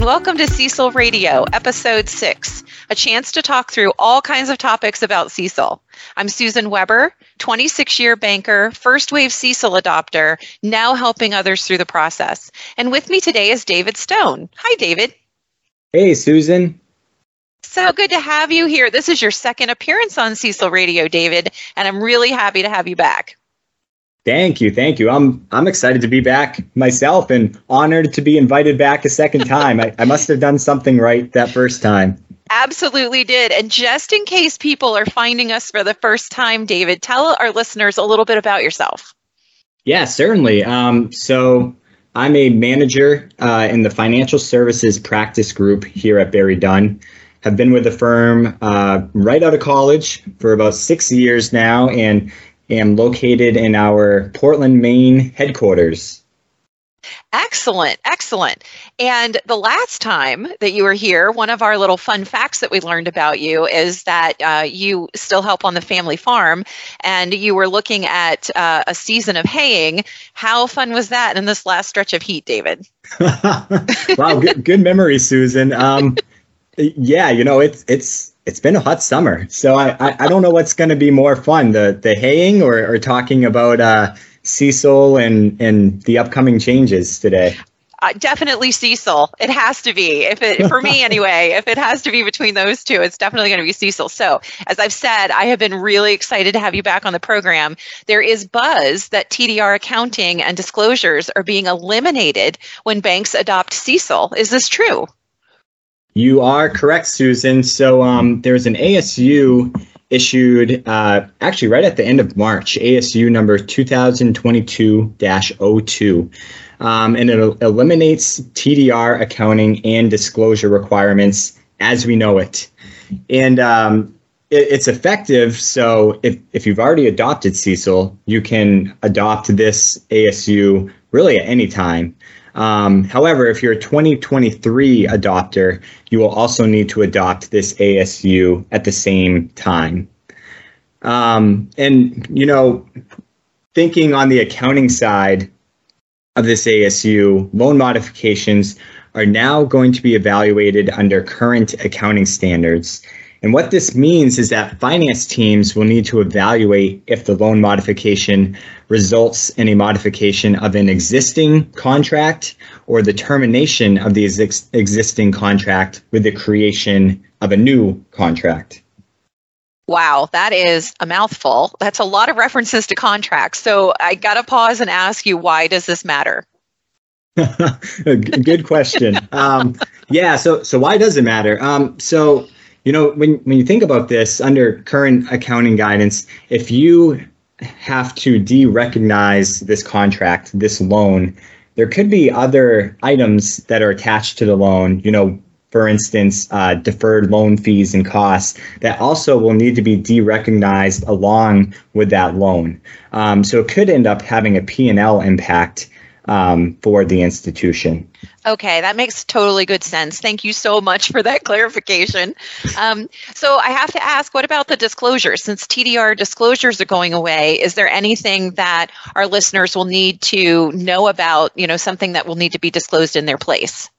and welcome to CECL Radio, Episode 6, a chance to talk through all kinds of topics about CECL. I'm Susan Weber, 26 year banker, first wave CECL adopter, now helping others through the process. And with me today is David Stone. Hi, David. Hey, Susan. So good to have you here. This is your second appearance on CECL Radio, David, and I'm really happy to have you back. Thank you, thank you. I'm I'm excited to be back myself and honored to be invited back a second time. I, I must have done something right that first time. Absolutely did. And just in case people are finding us for the first time, David, tell our listeners a little bit about yourself. Yeah, certainly. Um, so I'm a manager uh, in the financial services practice group here at BerryDunn. Have been with the firm uh, right out of college for about six years now, and am located in our Portland, Maine headquarters. Excellent, excellent. And the last time that you were here, one of our little fun facts that we learned about you is that uh, you still help on the family farm and you were looking at uh, a season of haying. How fun was that in this last stretch of heat, David? wow, good, good memory, Susan. Um, yeah, you know, it's, it's, it's been a hot summer, so I, I, I don't know what's going to be more fun the the haying or, or talking about uh, CECL and and the upcoming changes today. Uh, definitely CECL. It has to be. If it for me anyway, if it has to be between those two, it's definitely going to be CECL. So, as I've said, I have been really excited to have you back on the program. There is buzz that TDR accounting and disclosures are being eliminated when banks adopt CECL. Is this true? You are correct, Susan. So um, there's an ASU issued uh, actually right at the end of March, ASU number 2022 02. Um, and it eliminates TDR accounting and disclosure requirements as we know it. And um, it, it's effective. So if, if you've already adopted CECL, you can adopt this ASU really at any time. Um, however, if you're a 2023 adopter, you will also need to adopt this ASU at the same time. Um, and, you know, thinking on the accounting side of this ASU, loan modifications are now going to be evaluated under current accounting standards. And what this means is that finance teams will need to evaluate if the loan modification results in a modification of an existing contract or the termination of the ex- existing contract with the creation of a new contract. Wow, that is a mouthful. That's a lot of references to contracts. So I got to pause and ask you, why does this matter? Good question. um, yeah, so so why does it matter? Um, so you know, when, when you think about this under current accounting guidance, if you have to de-recognize this contract, this loan, there could be other items that are attached to the loan, you know, for instance, uh, deferred loan fees and costs that also will need to be de-recognized along with that loan. Um, so it could end up having a P&L impact um, for the institution. Okay, that makes totally good sense. Thank you so much for that clarification. Um, so I have to ask, what about the disclosures? Since TDR disclosures are going away, is there anything that our listeners will need to know about? You know, something that will need to be disclosed in their place.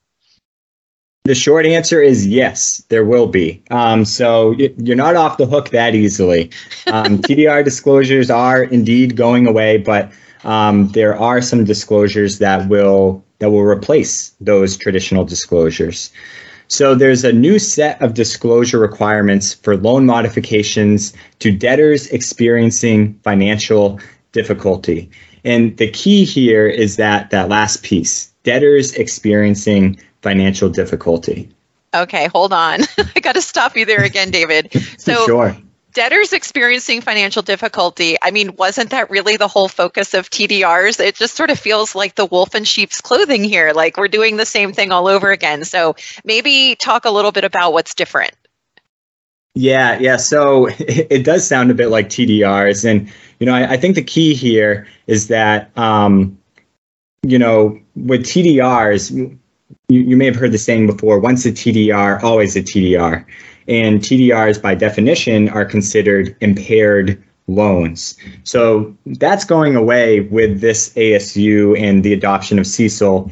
The short answer is yes, there will be. Um, so you're not off the hook that easily. Um, TDR disclosures are indeed going away, but um, there are some disclosures that will that will replace those traditional disclosures. So there's a new set of disclosure requirements for loan modifications to debtors experiencing financial difficulty. And the key here is that that last piece, debtors experiencing financial difficulty. Okay, hold on. I got to stop you there again, David. So sure debtors experiencing financial difficulty, I mean, wasn't that really the whole focus of TDRs? It just sort of feels like the wolf in sheep's clothing here, like we're doing the same thing all over again. So maybe talk a little bit about what's different. Yeah, yeah. So it, it does sound a bit like TDRs. And, you know, I, I think the key here is that, um, you know, with TDRs, you, you may have heard the saying before once a TDR, always a TDR and TDRs by definition are considered impaired loans. So that's going away with this ASU and the adoption of CECL.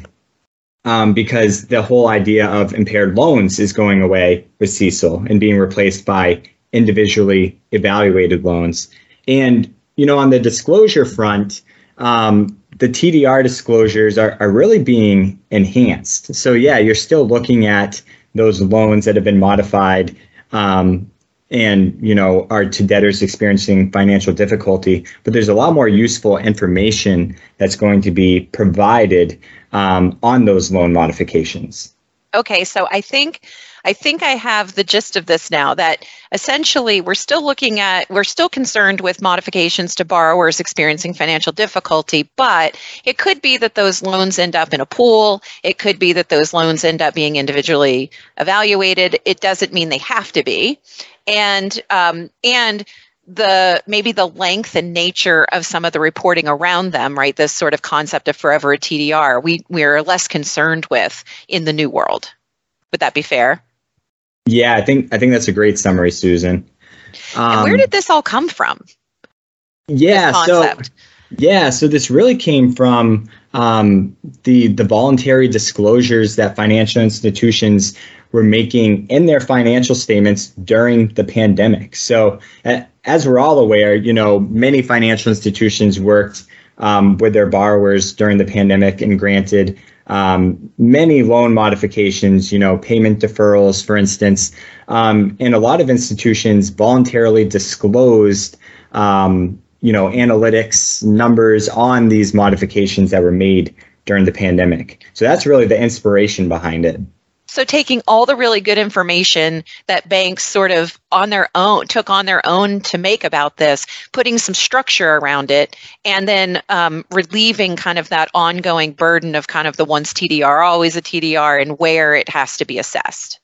um, because the whole idea of impaired loans is going away with CECL and being replaced by individually evaluated loans. And, you know, on the disclosure front, um, the TDR disclosures are, are really being enhanced. So, yeah, you're still looking at those loans that have been modified um, and you know are to debtors experiencing financial difficulty. But there's a lot more useful information that's going to be provided um, on those loan modifications okay so i think i think i have the gist of this now that essentially we're still looking at we're still concerned with modifications to borrowers experiencing financial difficulty but it could be that those loans end up in a pool. It could be that those loans end up being individually evaluated. It doesn't mean they have to be. And um, and the maybe the length and nature of some of the reporting around them right? This sort of concept of forever a tdr we we're less concerned with in the new world. Would that be fair? Yeah i think i think that's a great summary susan. Um, where did this all come from? Yeah so yeah so this really came from um, the the voluntary disclosures that financial institutions were making in their financial statements during the pandemic. So, as we're all aware, you know, many financial institutions worked um, with their borrowers during the pandemic and granted um, many loan modifications, you know, payment deferrals, for instance. Um, and a lot of institutions voluntarily disclosed, um, you know, analytics numbers on these modifications that were made during the pandemic. So that's really the inspiration behind it. So taking all the really good information that banks sort of on their own took on their own to make about this, putting some structure around it, and then um, relieving kind of that ongoing burden of kind of the once TDR, always a TDR, and where it has to be assessed.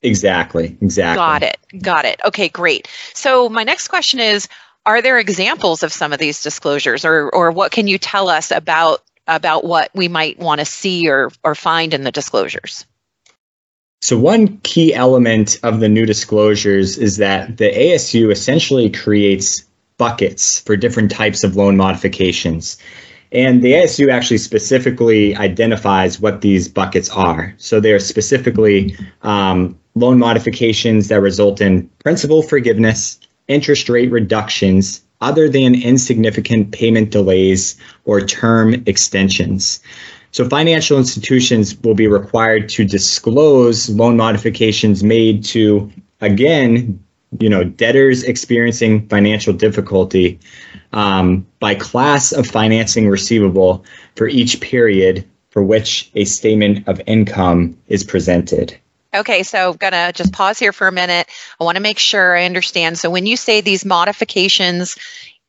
Exactly. Exactly. Got it. Got it. Okay, great. So my next question is are there examples of some of these disclosures or or what can you tell us about about what we might want to see or or find in the disclosures so, one key element of the new disclosures is that the ASU essentially creates buckets for different types of loan modifications. And the ASU actually specifically identifies what these buckets are. So, they're specifically um, loan modifications that result in principal forgiveness, interest rate reductions, other than insignificant payment delays or term extensions. So financial institutions will be required to disclose loan modifications made to, again, you know, debtors experiencing financial difficulty um, by class of financing receivable for each period for which a statement of income is presented. Okay, so I'm gonna just pause here for a minute. I want to make sure I understand. So when you say these modifications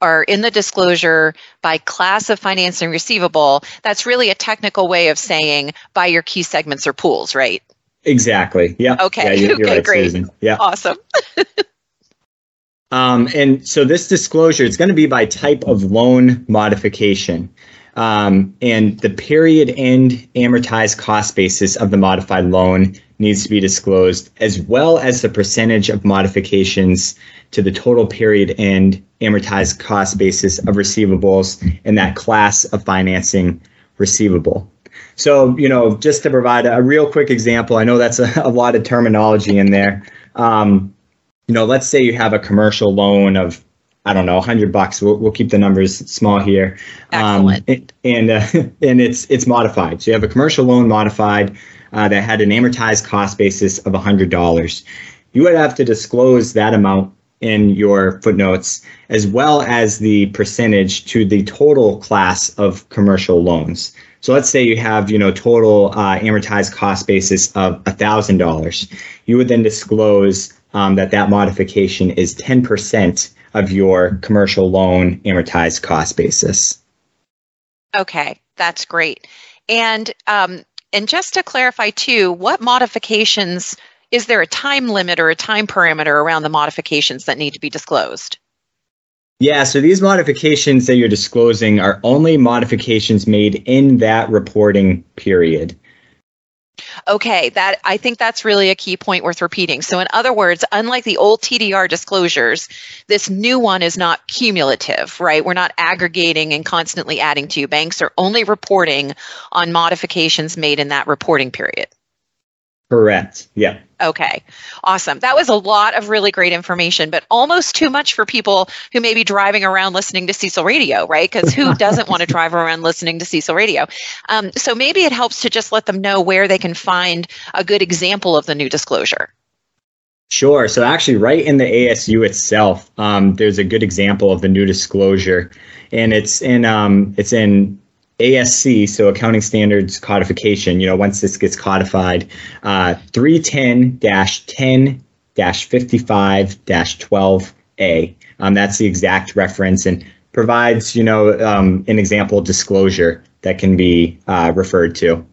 are in the disclosure by class of financing receivable, that's really a technical way of saying by your key segments or pools, right? Exactly. Yeah. Okay. Yeah, you're, you're okay, right, great. Susan. Yeah. Awesome. um, and so this disclosure, it's going to be by type of loan modification. Um, and the period end amortized cost basis of the modified loan needs to be disclosed, as well as the percentage of modifications to the total period end amortized cost basis of receivables in that class of financing receivable. So, you know, just to provide a real quick example, I know that's a, a lot of terminology in there. Um, you know, let's say you have a commercial loan of I don't know, 100 bucks. We'll, we'll keep the numbers small here. Um, Excellent. and uh, and it's it's modified. So you have a commercial loan modified uh, that had an amortized cost basis of $100. You would have to disclose that amount in your footnotes, as well as the percentage to the total class of commercial loans. So let's say you have, you know, total uh, amortized cost basis of $1,000. You would then disclose um, that that modification is 10% of your commercial loan amortized cost basis. Okay, that's great. And um, and just to clarify too, what modifications is there a time limit or a time parameter around the modifications that need to be disclosed? Yeah, so these modifications that you're disclosing are only modifications made in that reporting period. Okay, that I think that's really a key point worth repeating. So in other words, unlike the old TDR disclosures, this new one is not cumulative, right? We're not aggregating and constantly adding to. You. Banks are only reporting on modifications made in that reporting period. Correct. Yeah. Okay, awesome. That was a lot of really great information, but almost too much for people who may be driving around listening to CECL Radio, right? Because who doesn't want to drive around listening to CECL Radio? Um, so maybe it helps to just let them know where they can find a good example of the new disclosure. Sure. So actually, right in the ASU itself, um, there's a good example of the new disclosure, and it's in um, it's in ASC, so Accounting Standards Codification, you know, once this gets codified, uh, 310-10-55-12A. Um, that's the exact reference and provides, you know, um, an example disclosure that can be uh, referred to.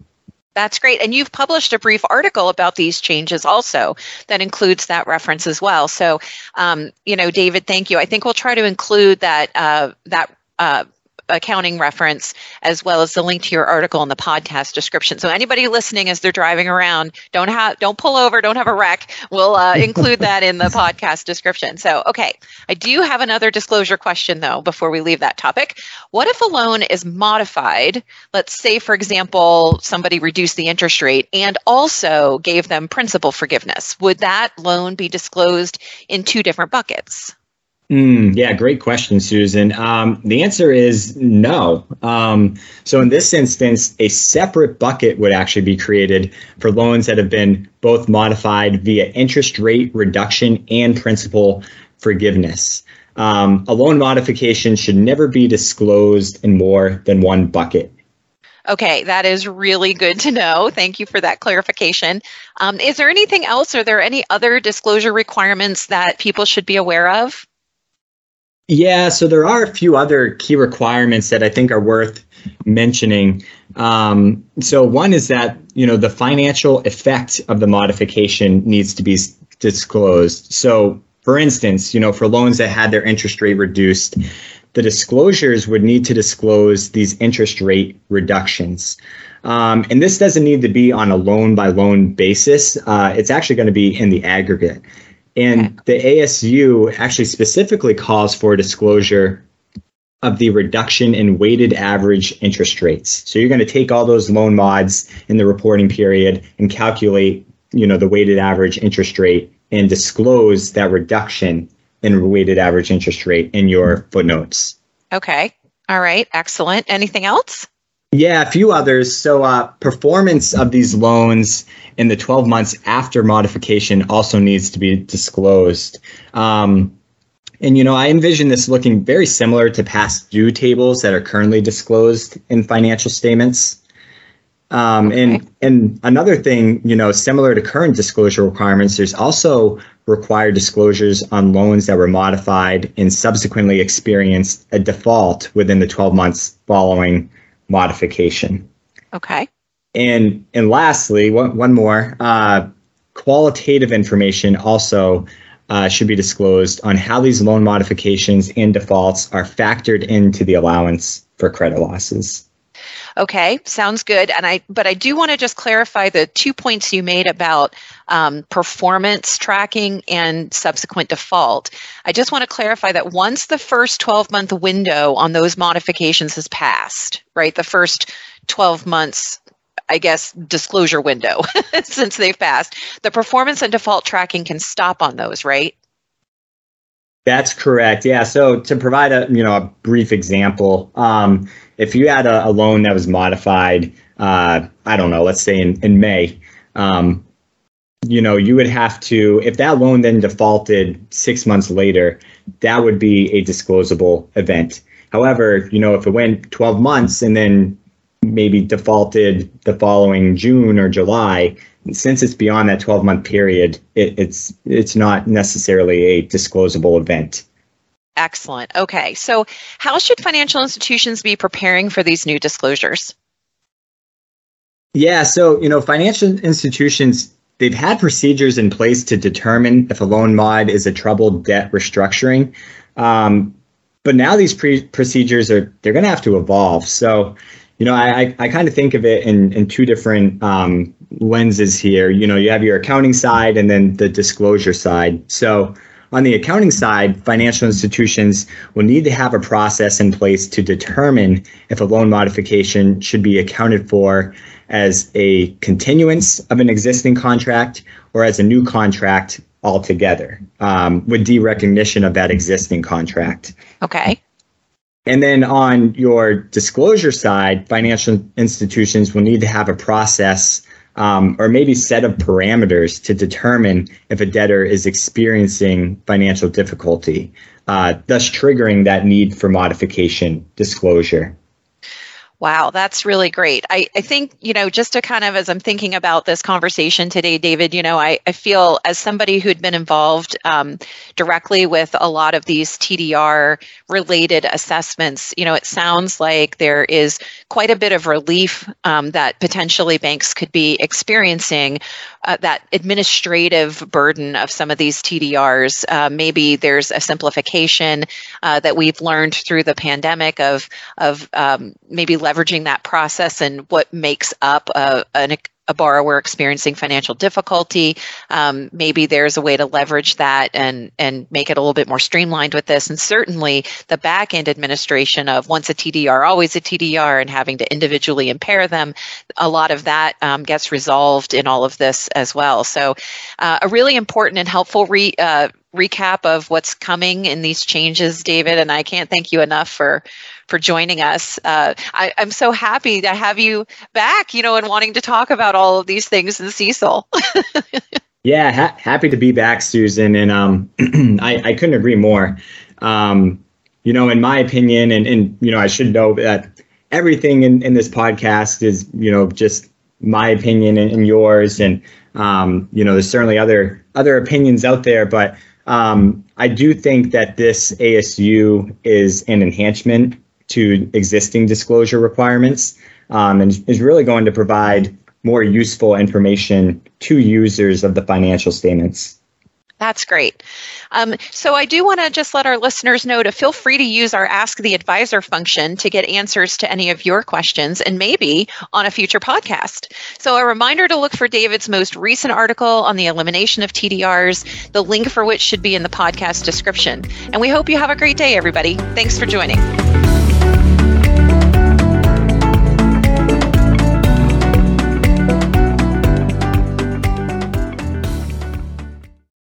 That's great. And you've published a brief article about these changes also that includes that reference as well. So, um, you know, David, thank you. I think we'll try to include that uh, that uh, accounting reference as well as the link to your article in the podcast description. So anybody listening as they're driving around, don't have don't pull over, don't have a wreck. We'll uh, include that in the podcast description. So okay, I do have another disclosure question though before we leave that topic. What if a loan is modified? Let's say for example somebody reduced the interest rate and also gave them principal forgiveness. Would that loan be disclosed in two different buckets? Mm, yeah, great question, Susan. Um, the answer is no. Um, so, in this instance, a separate bucket would actually be created for loans that have been both modified via interest rate reduction and principal forgiveness. Um, a loan modification should never be disclosed in more than one bucket. Okay, that is really good to know. Thank you for that clarification. Um, is there anything else? Are there any other disclosure requirements that people should be aware of? Yeah, so there are a few other key requirements that I think are worth mentioning. Um, so one is that you know the financial effect of the modification needs to be disclosed. So, for instance, you know for loans that had their interest rate reduced, the disclosures would need to disclose these interest rate reductions. Um, and this doesn't need to be on a loan by loan basis. Uh, it's actually going to be in the aggregate. And the ASU actually specifically calls for disclosure of the reduction in weighted average interest rates. So you're going to take all those loan mods in the reporting period and calculate, you know, the weighted average interest rate and disclose that reduction in weighted average interest rate in your footnotes. Okay. All right. Excellent. Anything else? Yeah, a few others. So, uh, performance of these loans in the 12 months after modification also needs to be disclosed. Um, and, you know, I envision this looking very similar to past due tables that are currently disclosed in financial statements. Um, okay. And and another thing, you know, similar to current disclosure requirements, there's also required disclosures on loans that were modified and subsequently experienced a default within the 12 months following modification. Okay. And and lastly, one, one more uh, qualitative information also uh, should be disclosed on how these loan modifications and defaults are factored into the allowance for credit losses. Okay, sounds good. And I, but I do want to just clarify the two points you made about um, performance tracking and subsequent default. I just want to clarify that once the first 12 month window on those modifications has passed, right, the first 12 months I guess, disclosure window since they've passed. The performance and default tracking can stop on those, right? That's correct. Yeah. So to provide a you know a brief example, um, if you had a, a, loan that was modified, uh, I don't know, let's say in in May, um, you know, you would have to if that loan then defaulted six months later, that would be a disclosable event. However, you know, if it went 12 months and then maybe defaulted the following June or July, since it's beyond that 12 month period, it, it's it's not necessarily a disclosable event. Excellent. Okay. So, how should financial institutions be preparing for these new disclosures? Yeah, so, you know, financial institutions they've had procedures in place to determine if a loan mod is a troubled debt restructuring. Um, but now these pre- procedures are they're going to have to evolve. So, you know, I, I, kind of think of it in, in two different um, lenses here. You know, you have your accounting side and then the disclosure side. So on the accounting side, financial institutions will need to have a process in place to determine if a loan modification should be accounted for as a continuance of an existing contract or as a new contract altogether um, with derecognition of that existing contract. Okay. And then on your disclosure side, financial institutions will need to have a process um, or maybe set of parameters to determine if a debtor is experiencing financial difficulty, uh, thus triggering that need for modification disclosure. Wow, that's really great. I, I think, you know, just to kind of, as I'm thinking about this conversation today, David, you know, I, I feel as somebody who'd been involved um, directly with a lot of these TDR related assessments, you know, it sounds like there is quite a bit of relief um, that potentially banks could be experiencing uh, that administrative burden of some of these TDRs. Uh, maybe there's a simplification uh, that we've learned through the pandemic of, of um, maybe leveraging that process and what makes up a, an, a borrower experiencing financial difficulty. Um, maybe there's a way to leverage that and and make it a little bit more streamlined with this. And certainly the back end administration of once a TDR, always a TDR, and having to individually impair them, a lot of that um, gets resolved in all of this as well. So uh, a really important and helpful re, uh, recap of what's coming in these changes, David. And I can't thank you enough for for joining us. Uh, I, am so happy to have you back, you know, and wanting to talk about all of these things in CECL. yeah, ha- happy to be back, Susan. And um, I, I couldn't agree more. Um, you know, in my opinion, and, and, you know, I should know that everything in, in this podcast is, you know, just my opinion and, and yours. And, um, you know, there's certainly other other opinions out there, but um, I do think that this ASU is an enhancement to existing disclosure requirements um, and is really going to provide more useful information to users of the financial statements. That's great. Um, so I do want to just let our listeners know to feel free to use our Ask the Advisor function to get answers to any of your questions and maybe on a future podcast. So a reminder to look for David's most recent article on the elimination of TDRs, the link for which should be in the podcast description. And we hope you have a great day, everybody. Thanks for joining.